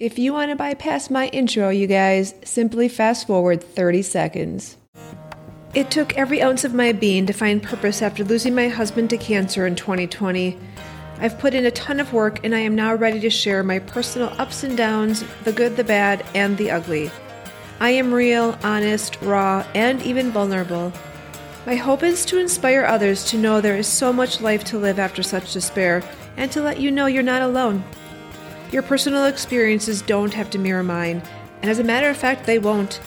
If you want to bypass my intro, you guys, simply fast forward 30 seconds. It took every ounce of my being to find purpose after losing my husband to cancer in 2020. I've put in a ton of work and I am now ready to share my personal ups and downs, the good, the bad, and the ugly. I am real, honest, raw, and even vulnerable. My hope is to inspire others to know there is so much life to live after such despair and to let you know you're not alone. Your personal experiences don't have to mirror mine, and as a matter of fact, they won't.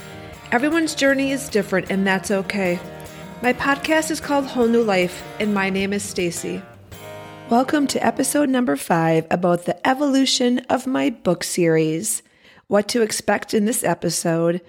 Everyone's journey is different, and that's okay. My podcast is called Whole New Life, and my name is Stacy. Welcome to episode number five about the evolution of my book series. What to expect in this episode.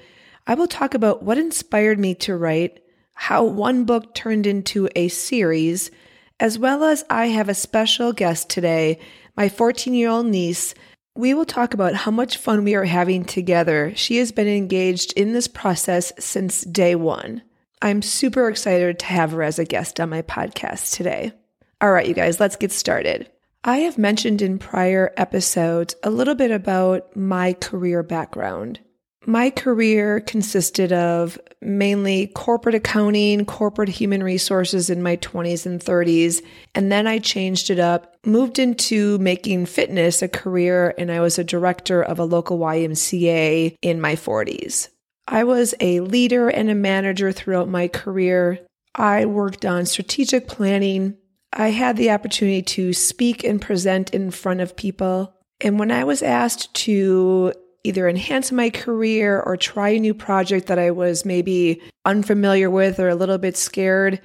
I will talk about what inspired me to write, how one book turned into a series, as well as I have a special guest today, my 14 year old niece we will talk about how much fun we are having together. She has been engaged in this process since day one. I'm super excited to have her as a guest on my podcast today. All right, you guys, let's get started. I have mentioned in prior episodes a little bit about my career background. My career consisted of mainly corporate accounting, corporate human resources in my 20s and 30s. And then I changed it up, moved into making fitness a career, and I was a director of a local YMCA in my 40s. I was a leader and a manager throughout my career. I worked on strategic planning. I had the opportunity to speak and present in front of people. And when I was asked to either enhance my career or try a new project that I was maybe unfamiliar with or a little bit scared,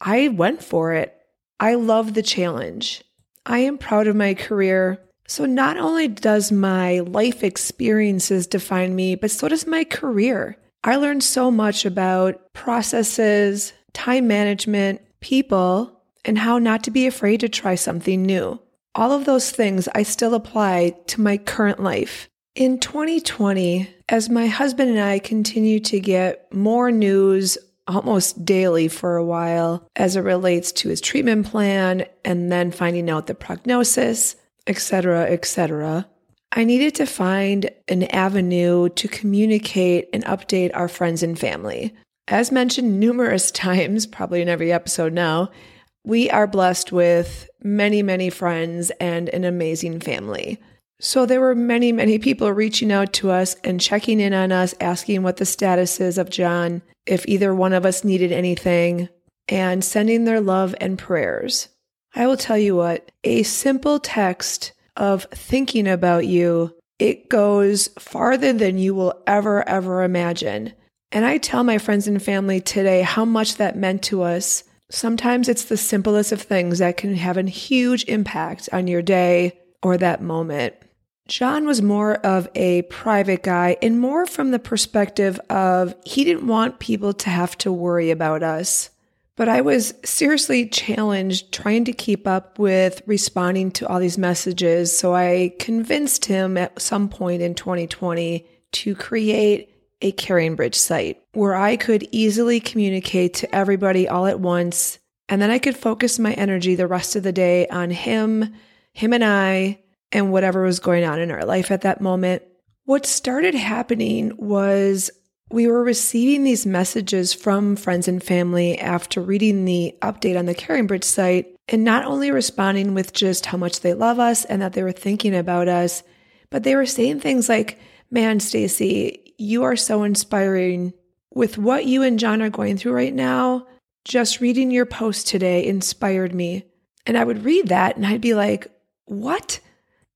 I went for it. I love the challenge. I am proud of my career. So, not only does my life experiences define me, but so does my career. I learned so much about processes, time management, people, and how not to be afraid to try something new. All of those things I still apply to my current life. In 2020, as my husband and I continue to get more news almost daily for a while as it relates to his treatment plan and then finding out the prognosis, etc., etc., I needed to find an avenue to communicate and update our friends and family. As mentioned numerous times, probably in every episode now, we are blessed with many, many friends and an amazing family. So there were many, many people reaching out to us and checking in on us, asking what the status is of John, if either one of us needed anything, and sending their love and prayers. I will tell you what, a simple text of thinking about you, it goes farther than you will ever, ever imagine. And I tell my friends and family today how much that meant to us. Sometimes it's the simplest of things that can have a huge impact on your day or that moment. John was more of a private guy and more from the perspective of he didn't want people to have to worry about us. But I was seriously challenged trying to keep up with responding to all these messages. So I convinced him at some point in 2020 to create a CaringBridge site where I could easily communicate to everybody all at once. And then I could focus my energy the rest of the day on him, him and I, and whatever was going on in our life at that moment. What started happening was we were receiving these messages from friends and family after reading the update on the CaringBridge site and not only responding with just how much they love us and that they were thinking about us, but they were saying things like, Man, Stacy, you are so inspiring. With what you and John are going through right now, just reading your post today inspired me. And I would read that and I'd be like, What?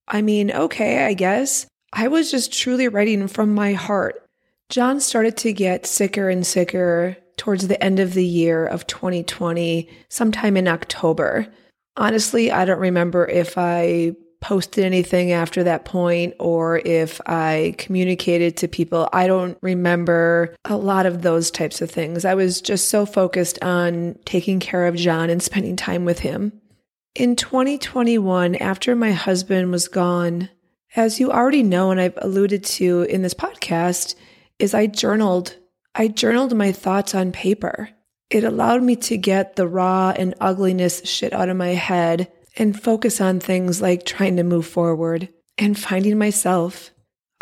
I mean, okay, I guess. I was just truly writing from my heart. John started to get sicker and sicker towards the end of the year of 2020, sometime in October. Honestly, I don't remember if I posted anything after that point or if I communicated to people. I don't remember a lot of those types of things. I was just so focused on taking care of John and spending time with him. In 2021, after my husband was gone, as you already know, and I've alluded to in this podcast, is I journaled. I journaled my thoughts on paper. It allowed me to get the raw and ugliness shit out of my head and focus on things like trying to move forward and finding myself.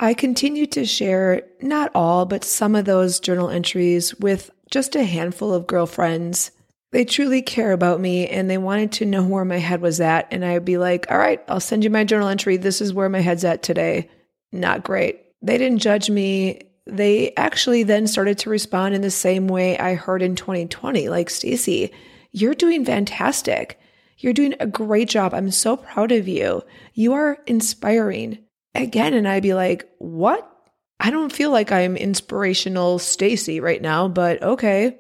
I continue to share not all, but some of those journal entries with just a handful of girlfriends. They truly care about me and they wanted to know where my head was at. And I'd be like, all right, I'll send you my journal entry. This is where my head's at today. Not great. They didn't judge me. They actually then started to respond in the same way I heard in 2020 like, Stacy, you're doing fantastic. You're doing a great job. I'm so proud of you. You are inspiring again and I'd be like, "What? I don't feel like I'm inspirational Stacy right now, but okay."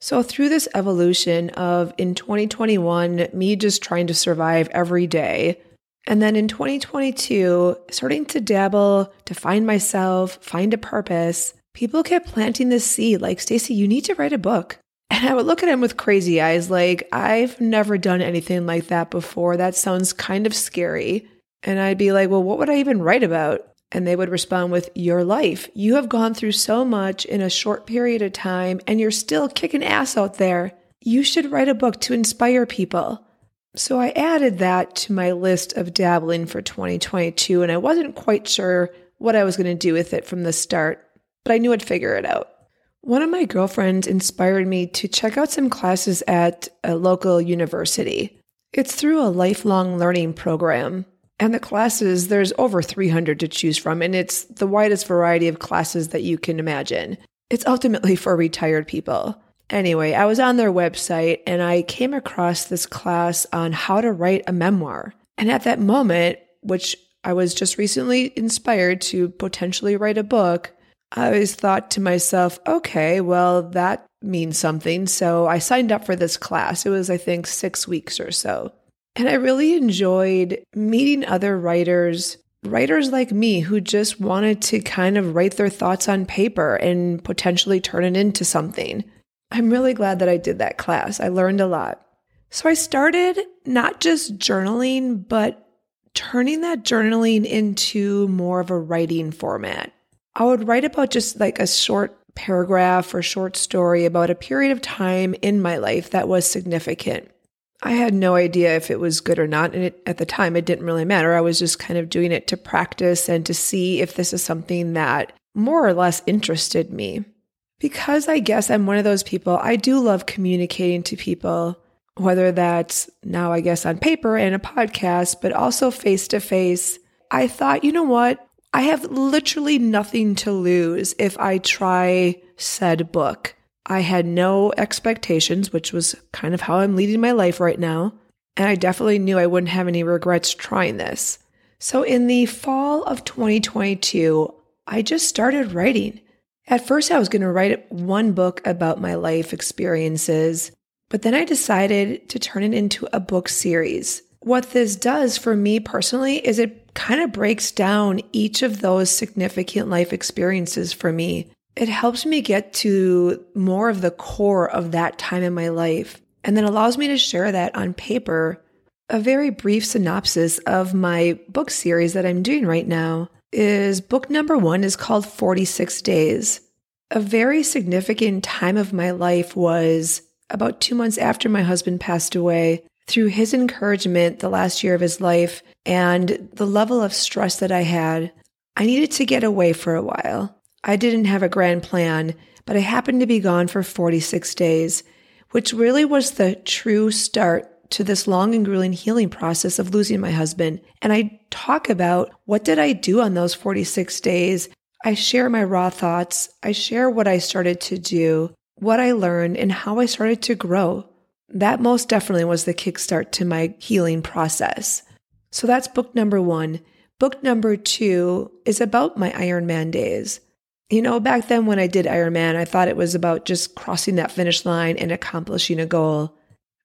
So through this evolution of in 2021 me just trying to survive every day, and then in 2022 starting to dabble, to find myself, find a purpose, people kept planting this seed like, "Stacy, you need to write a book." And I would look at him with crazy eyes like, "I've never done anything like that before. That sounds kind of scary." And I'd be like, well, what would I even write about? And they would respond with, Your life. You have gone through so much in a short period of time, and you're still kicking ass out there. You should write a book to inspire people. So I added that to my list of dabbling for 2022, and I wasn't quite sure what I was going to do with it from the start, but I knew I'd figure it out. One of my girlfriends inspired me to check out some classes at a local university. It's through a lifelong learning program. And the classes, there's over 300 to choose from, and it's the widest variety of classes that you can imagine. It's ultimately for retired people. Anyway, I was on their website and I came across this class on how to write a memoir. And at that moment, which I was just recently inspired to potentially write a book, I always thought to myself, okay, well, that means something. So I signed up for this class. It was, I think, six weeks or so. And I really enjoyed meeting other writers, writers like me who just wanted to kind of write their thoughts on paper and potentially turn it into something. I'm really glad that I did that class. I learned a lot. So I started not just journaling, but turning that journaling into more of a writing format. I would write about just like a short paragraph or short story about a period of time in my life that was significant. I had no idea if it was good or not. And it, at the time, it didn't really matter. I was just kind of doing it to practice and to see if this is something that more or less interested me. Because I guess I'm one of those people, I do love communicating to people, whether that's now, I guess, on paper and a podcast, but also face to face. I thought, you know what? I have literally nothing to lose if I try said book. I had no expectations, which was kind of how I'm leading my life right now. And I definitely knew I wouldn't have any regrets trying this. So in the fall of 2022, I just started writing. At first, I was going to write one book about my life experiences, but then I decided to turn it into a book series. What this does for me personally is it kind of breaks down each of those significant life experiences for me it helps me get to more of the core of that time in my life and then allows me to share that on paper. A very brief synopsis of my book series that I'm doing right now is book number one is called 46 Days. A very significant time of my life was about two months after my husband passed away. Through his encouragement, the last year of his life, and the level of stress that I had, I needed to get away for a while. I didn't have a grand plan, but I happened to be gone for 46 days, which really was the true start to this long and grueling healing process of losing my husband. And I talk about what did I do on those 46 days? I share my raw thoughts. I share what I started to do, what I learned, and how I started to grow. That most definitely was the kickstart to my healing process. So that's book number one. Book number two is about my Ironman days. You know, back then when I did Ironman, I thought it was about just crossing that finish line and accomplishing a goal.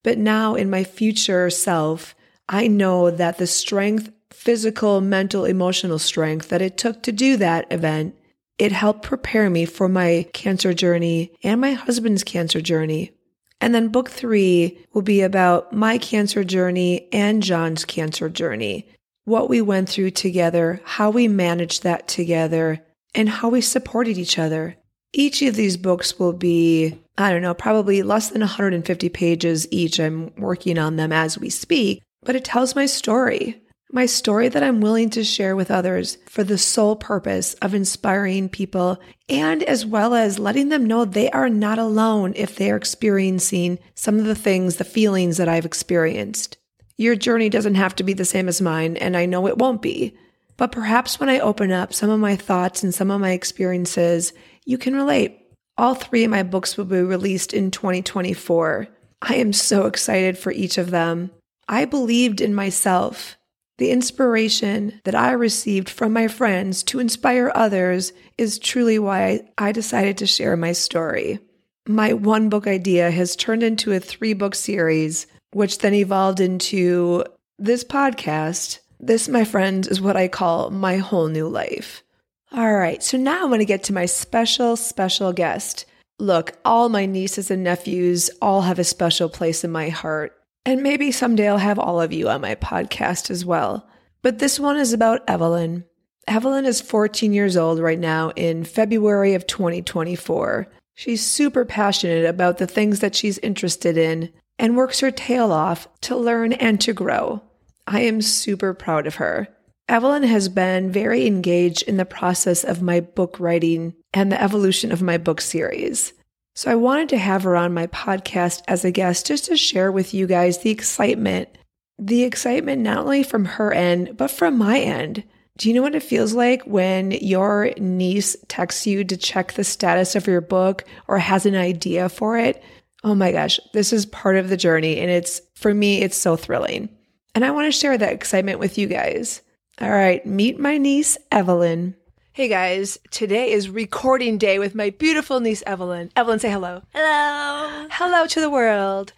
But now in my future self, I know that the strength, physical, mental, emotional strength that it took to do that event, it helped prepare me for my cancer journey and my husband's cancer journey. And then book three will be about my cancer journey and John's cancer journey, what we went through together, how we managed that together, and how we supported each other. Each of these books will be, I don't know, probably less than 150 pages each. I'm working on them as we speak, but it tells my story. My story that I'm willing to share with others for the sole purpose of inspiring people and as well as letting them know they are not alone if they are experiencing some of the things, the feelings that I've experienced. Your journey doesn't have to be the same as mine, and I know it won't be. But perhaps when I open up some of my thoughts and some of my experiences, you can relate. All three of my books will be released in 2024. I am so excited for each of them. I believed in myself the inspiration that I received from my friends to inspire others is truly why I decided to share my story. My one book idea has turned into a three book series, which then evolved into this podcast. This, my friends, is what I call my whole new life. All right, so now I'm going to get to my special, special guest. Look, all my nieces and nephews all have a special place in my heart. And maybe someday I'll have all of you on my podcast as well. But this one is about Evelyn. Evelyn is 14 years old right now in February of 2024. She's super passionate about the things that she's interested in and works her tail off to learn and to grow. I am super proud of her. Evelyn has been very engaged in the process of my book writing and the evolution of my book series. So I wanted to have her on my podcast as a guest just to share with you guys the excitement. The excitement not only from her end, but from my end. Do you know what it feels like when your niece texts you to check the status of your book or has an idea for it? Oh my gosh, this is part of the journey. And it's, for me, it's so thrilling. And I want to share that excitement with you guys. All right, meet my niece, Evelyn. Hey guys, today is recording day with my beautiful niece Evelyn. Evelyn, say hello. Hello. Hello to the world.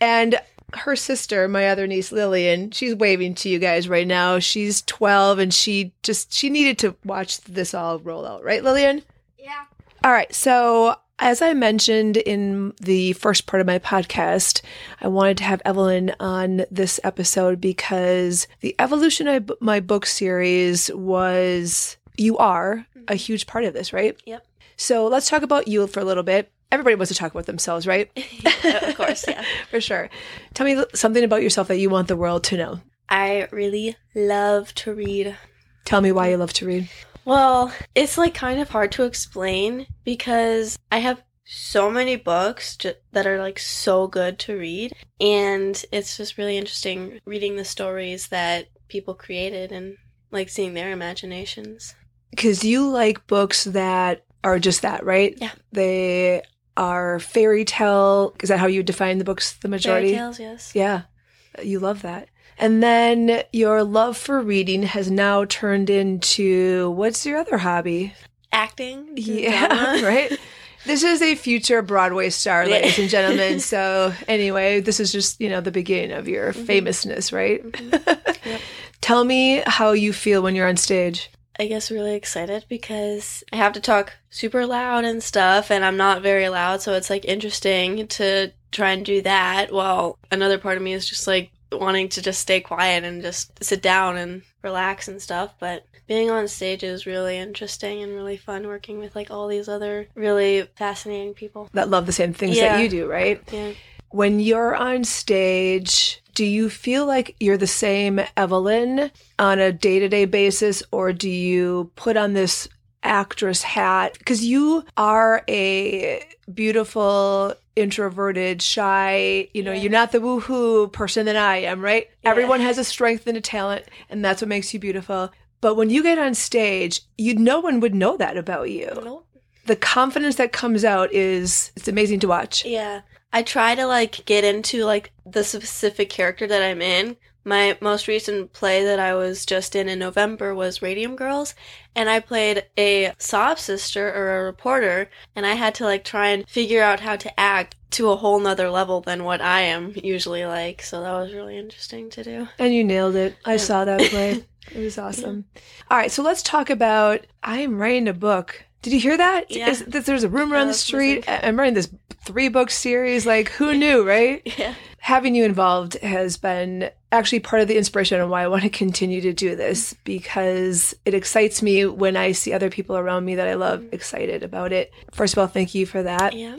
And her sister, my other niece Lillian, she's waving to you guys right now. She's 12 and she just she needed to watch this all roll out, right Lillian? Yeah. All right. So, as I mentioned in the first part of my podcast, I wanted to have Evelyn on this episode because the evolution of my book series was you are a mm-hmm. huge part of this, right? Yep. So let's talk about you for a little bit. Everybody wants to talk about themselves, right? of course, yeah. for sure. Tell me something about yourself that you want the world to know. I really love to read. Tell me why you love to read. Well, it's like kind of hard to explain because I have so many books ju- that are like so good to read and it's just really interesting reading the stories that people created and like seeing their imaginations because you like books that are just that, right? Yeah. They are fairy tale. Is that how you define the books? The majority. Fairy tales, yes. Yeah, you love that. And then your love for reading has now turned into what's your other hobby? Acting. Yeah, right. This is a future Broadway star, ladies and gentlemen. So, anyway, this is just, you know, the beginning of your mm-hmm. famousness, right? Mm-hmm. Yep. Tell me how you feel when you're on stage. I guess really excited because I have to talk super loud and stuff, and I'm not very loud, so it's like interesting to try and do that. While another part of me is just like wanting to just stay quiet and just sit down and relax and stuff. But being on stage is really interesting and really fun working with like all these other really fascinating people that love the same things yeah. that you do, right? Yeah. When you're on stage, do you feel like you're the same Evelyn on a day to day basis, or do you put on this actress hat? Because you are a beautiful, introverted, shy, you know, yeah. you're not the woohoo person that I am, right? Yeah. Everyone has a strength and a talent, and that's what makes you beautiful. But when you get on stage, you no one would know that about you. Nope. The confidence that comes out is it's amazing to watch. Yeah. I try to like get into like the specific character that I'm in. My most recent play that I was just in in November was Radium Girls, and I played a sob sister or a reporter, and I had to like try and figure out how to act to a whole nother level than what I am usually like. So that was really interesting to do. And you nailed it. I yeah. saw that play. It was awesome. Yeah. All right, so let's talk about I am writing a book did you hear that? Yeah. Is, there's a rumor on the street. I'm writing this three book series. Like, who knew, right? Yeah. Having you involved has been actually part of the inspiration and why I want to continue to do this because it excites me when I see other people around me that I love mm-hmm. excited about it. First of all, thank you for that. Yeah.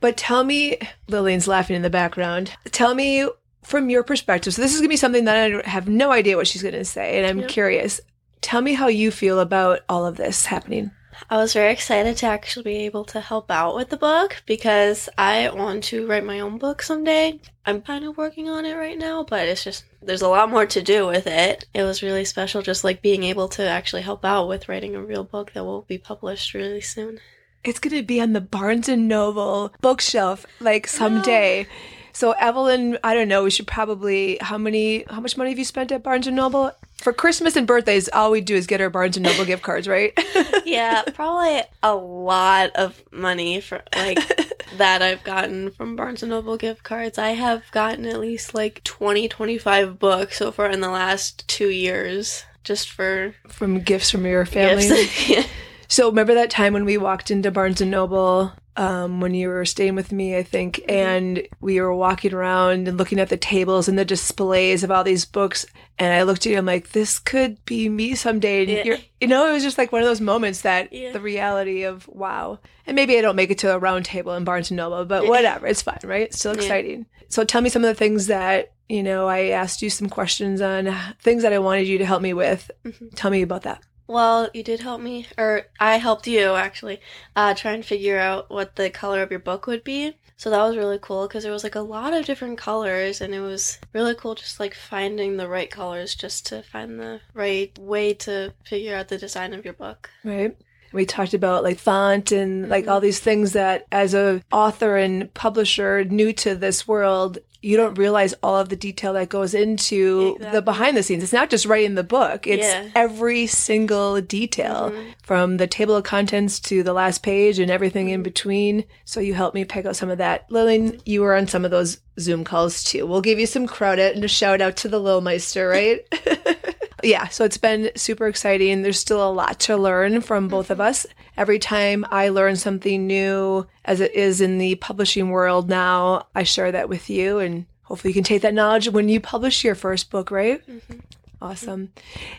But tell me, Lillian's laughing in the background. Tell me from your perspective, so this is going to be something that I have no idea what she's going to say, and I'm Yep. curious. Tell me how you feel about all of this happening. I was very excited to actually be able to help out with the book because I want to write my own book someday. I'm kind of working on it right now, but it's just there's a lot more to do with it. It was really special just like being able to actually help out with writing a real book that will be published really soon. It's going to be on the Barnes and Noble bookshelf like someday. So Evelyn, I don't know, we should probably how many how much money have you spent at Barnes and Noble? For Christmas and birthdays, all we do is get our Barnes and Noble gift cards, right? yeah, probably a lot of money for like that I've gotten from Barnes and Noble gift cards. I have gotten at least like 20 25 books so far in the last 2 years just for From gifts from your family. Yeah. So remember that time when we walked into Barnes and Noble um, when you were staying with me, I think, and we were walking around and looking at the tables and the displays of all these books. And I looked at you, I'm like, this could be me someday. And Yeah. you're, you know, it was just like one of those moments that Yeah. the reality of wow. And maybe I don't make it to a round table in Barnes and Noble, but whatever, it's fine, right? It's still Yeah. exciting. So tell me some of the things that you know. I asked you some questions on things that I wanted you to help me with. Mhm. Tell me about that. Well, you did help me, or I helped you actually, uh, try and figure out what the color of your book would be. So that was really cool because there was like a lot of different colors, and it was really cool just like finding the right colors just to find the right way to figure out the design of your book. right we talked about like font and like all these things that as a author and publisher new to this world you don't realize all of the detail that goes into the behind the scenes. It's not just writing the book. It's Yeah. every single detail Mhm. from the table of contents to the last page and everything in between. So you helped me pick out some of that. Lillian you were on some of those zoom calls too. We'll give you some credit and a shout out to the lil meister right yeah, so it's been super exciting. There's still a lot to learn from both of us. Every time I learn something new, as it is in the publishing world now, I share that with you, and hopefully you can take that knowledge when you publish your first book, right? Mhm. Awesome.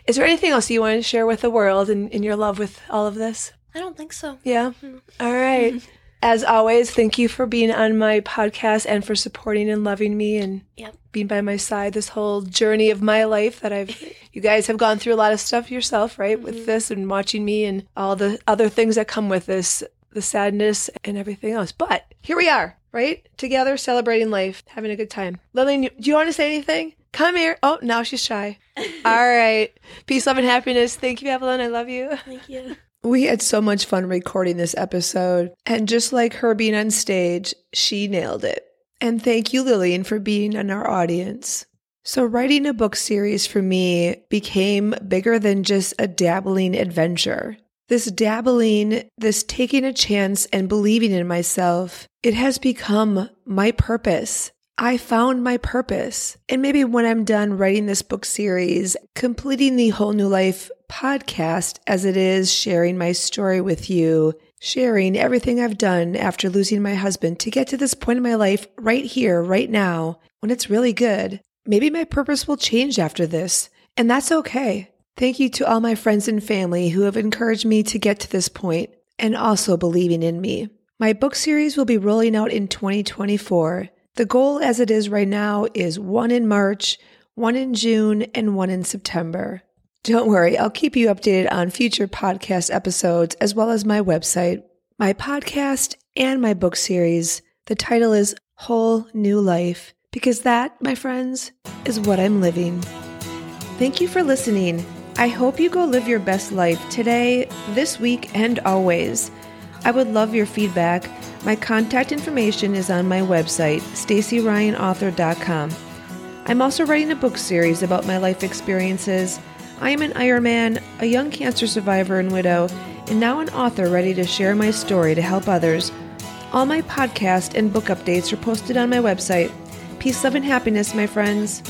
Is there anything else you want to share with the world and in your love with all of this? I don't think so. Yeah. Mm. All right. As always, thank you for being on my podcast and for supporting and loving me and Yep. being by my side this whole journey of my life that I've you guys have gone through a lot of stuff yourself, right? With mm-hmm. this and watching me and all the other things that come with this, the sadness and everything else. But here we are, right? Together celebrating life, having a good time. Lillian, do you want to say anything? Come here. Oh, now she's shy. All right. Peace, love, and happiness. Thank you, Evelyn. I love you. Thank you. We had so much fun recording this episode, and just like her being on stage, she nailed it. And thank you, Lillian, for being in our audience. So, writing a book series for me became bigger than just a dabbling adventure. This dabbling, this taking a chance and believing in myself, it has become my purpose. I found my purpose. And maybe when I'm done writing this book series, completing the Whole New Life podcast as it is sharing my story with you, sharing everything I've done after losing my husband to get to this point in my life right here, right now, when it's really good. Maybe my purpose will change after this, and that's okay. Thank you to all my friends and family who have encouraged me to get to this point and also believing in me. My book series will be rolling out in 2024. The goal as it is right now is one in March, one in June, and one in September. Don't worry, I'll keep you updated on future podcast episodes as well as my website, my podcast, and my book series. The title is Whole New Life because that, my friends, is what I'm living. Thank you for listening. I hope you go live your best life today, this week, and always. I would love your feedback. My contact information is on my website, stacyryanauthor.com. I'm also writing a book series about my life experiences. I am an Ironman, a young cancer survivor and widow, and now an author ready to share my story to help others. All my podcast and book updates are posted on my website. Peace, love, and happiness, my friends.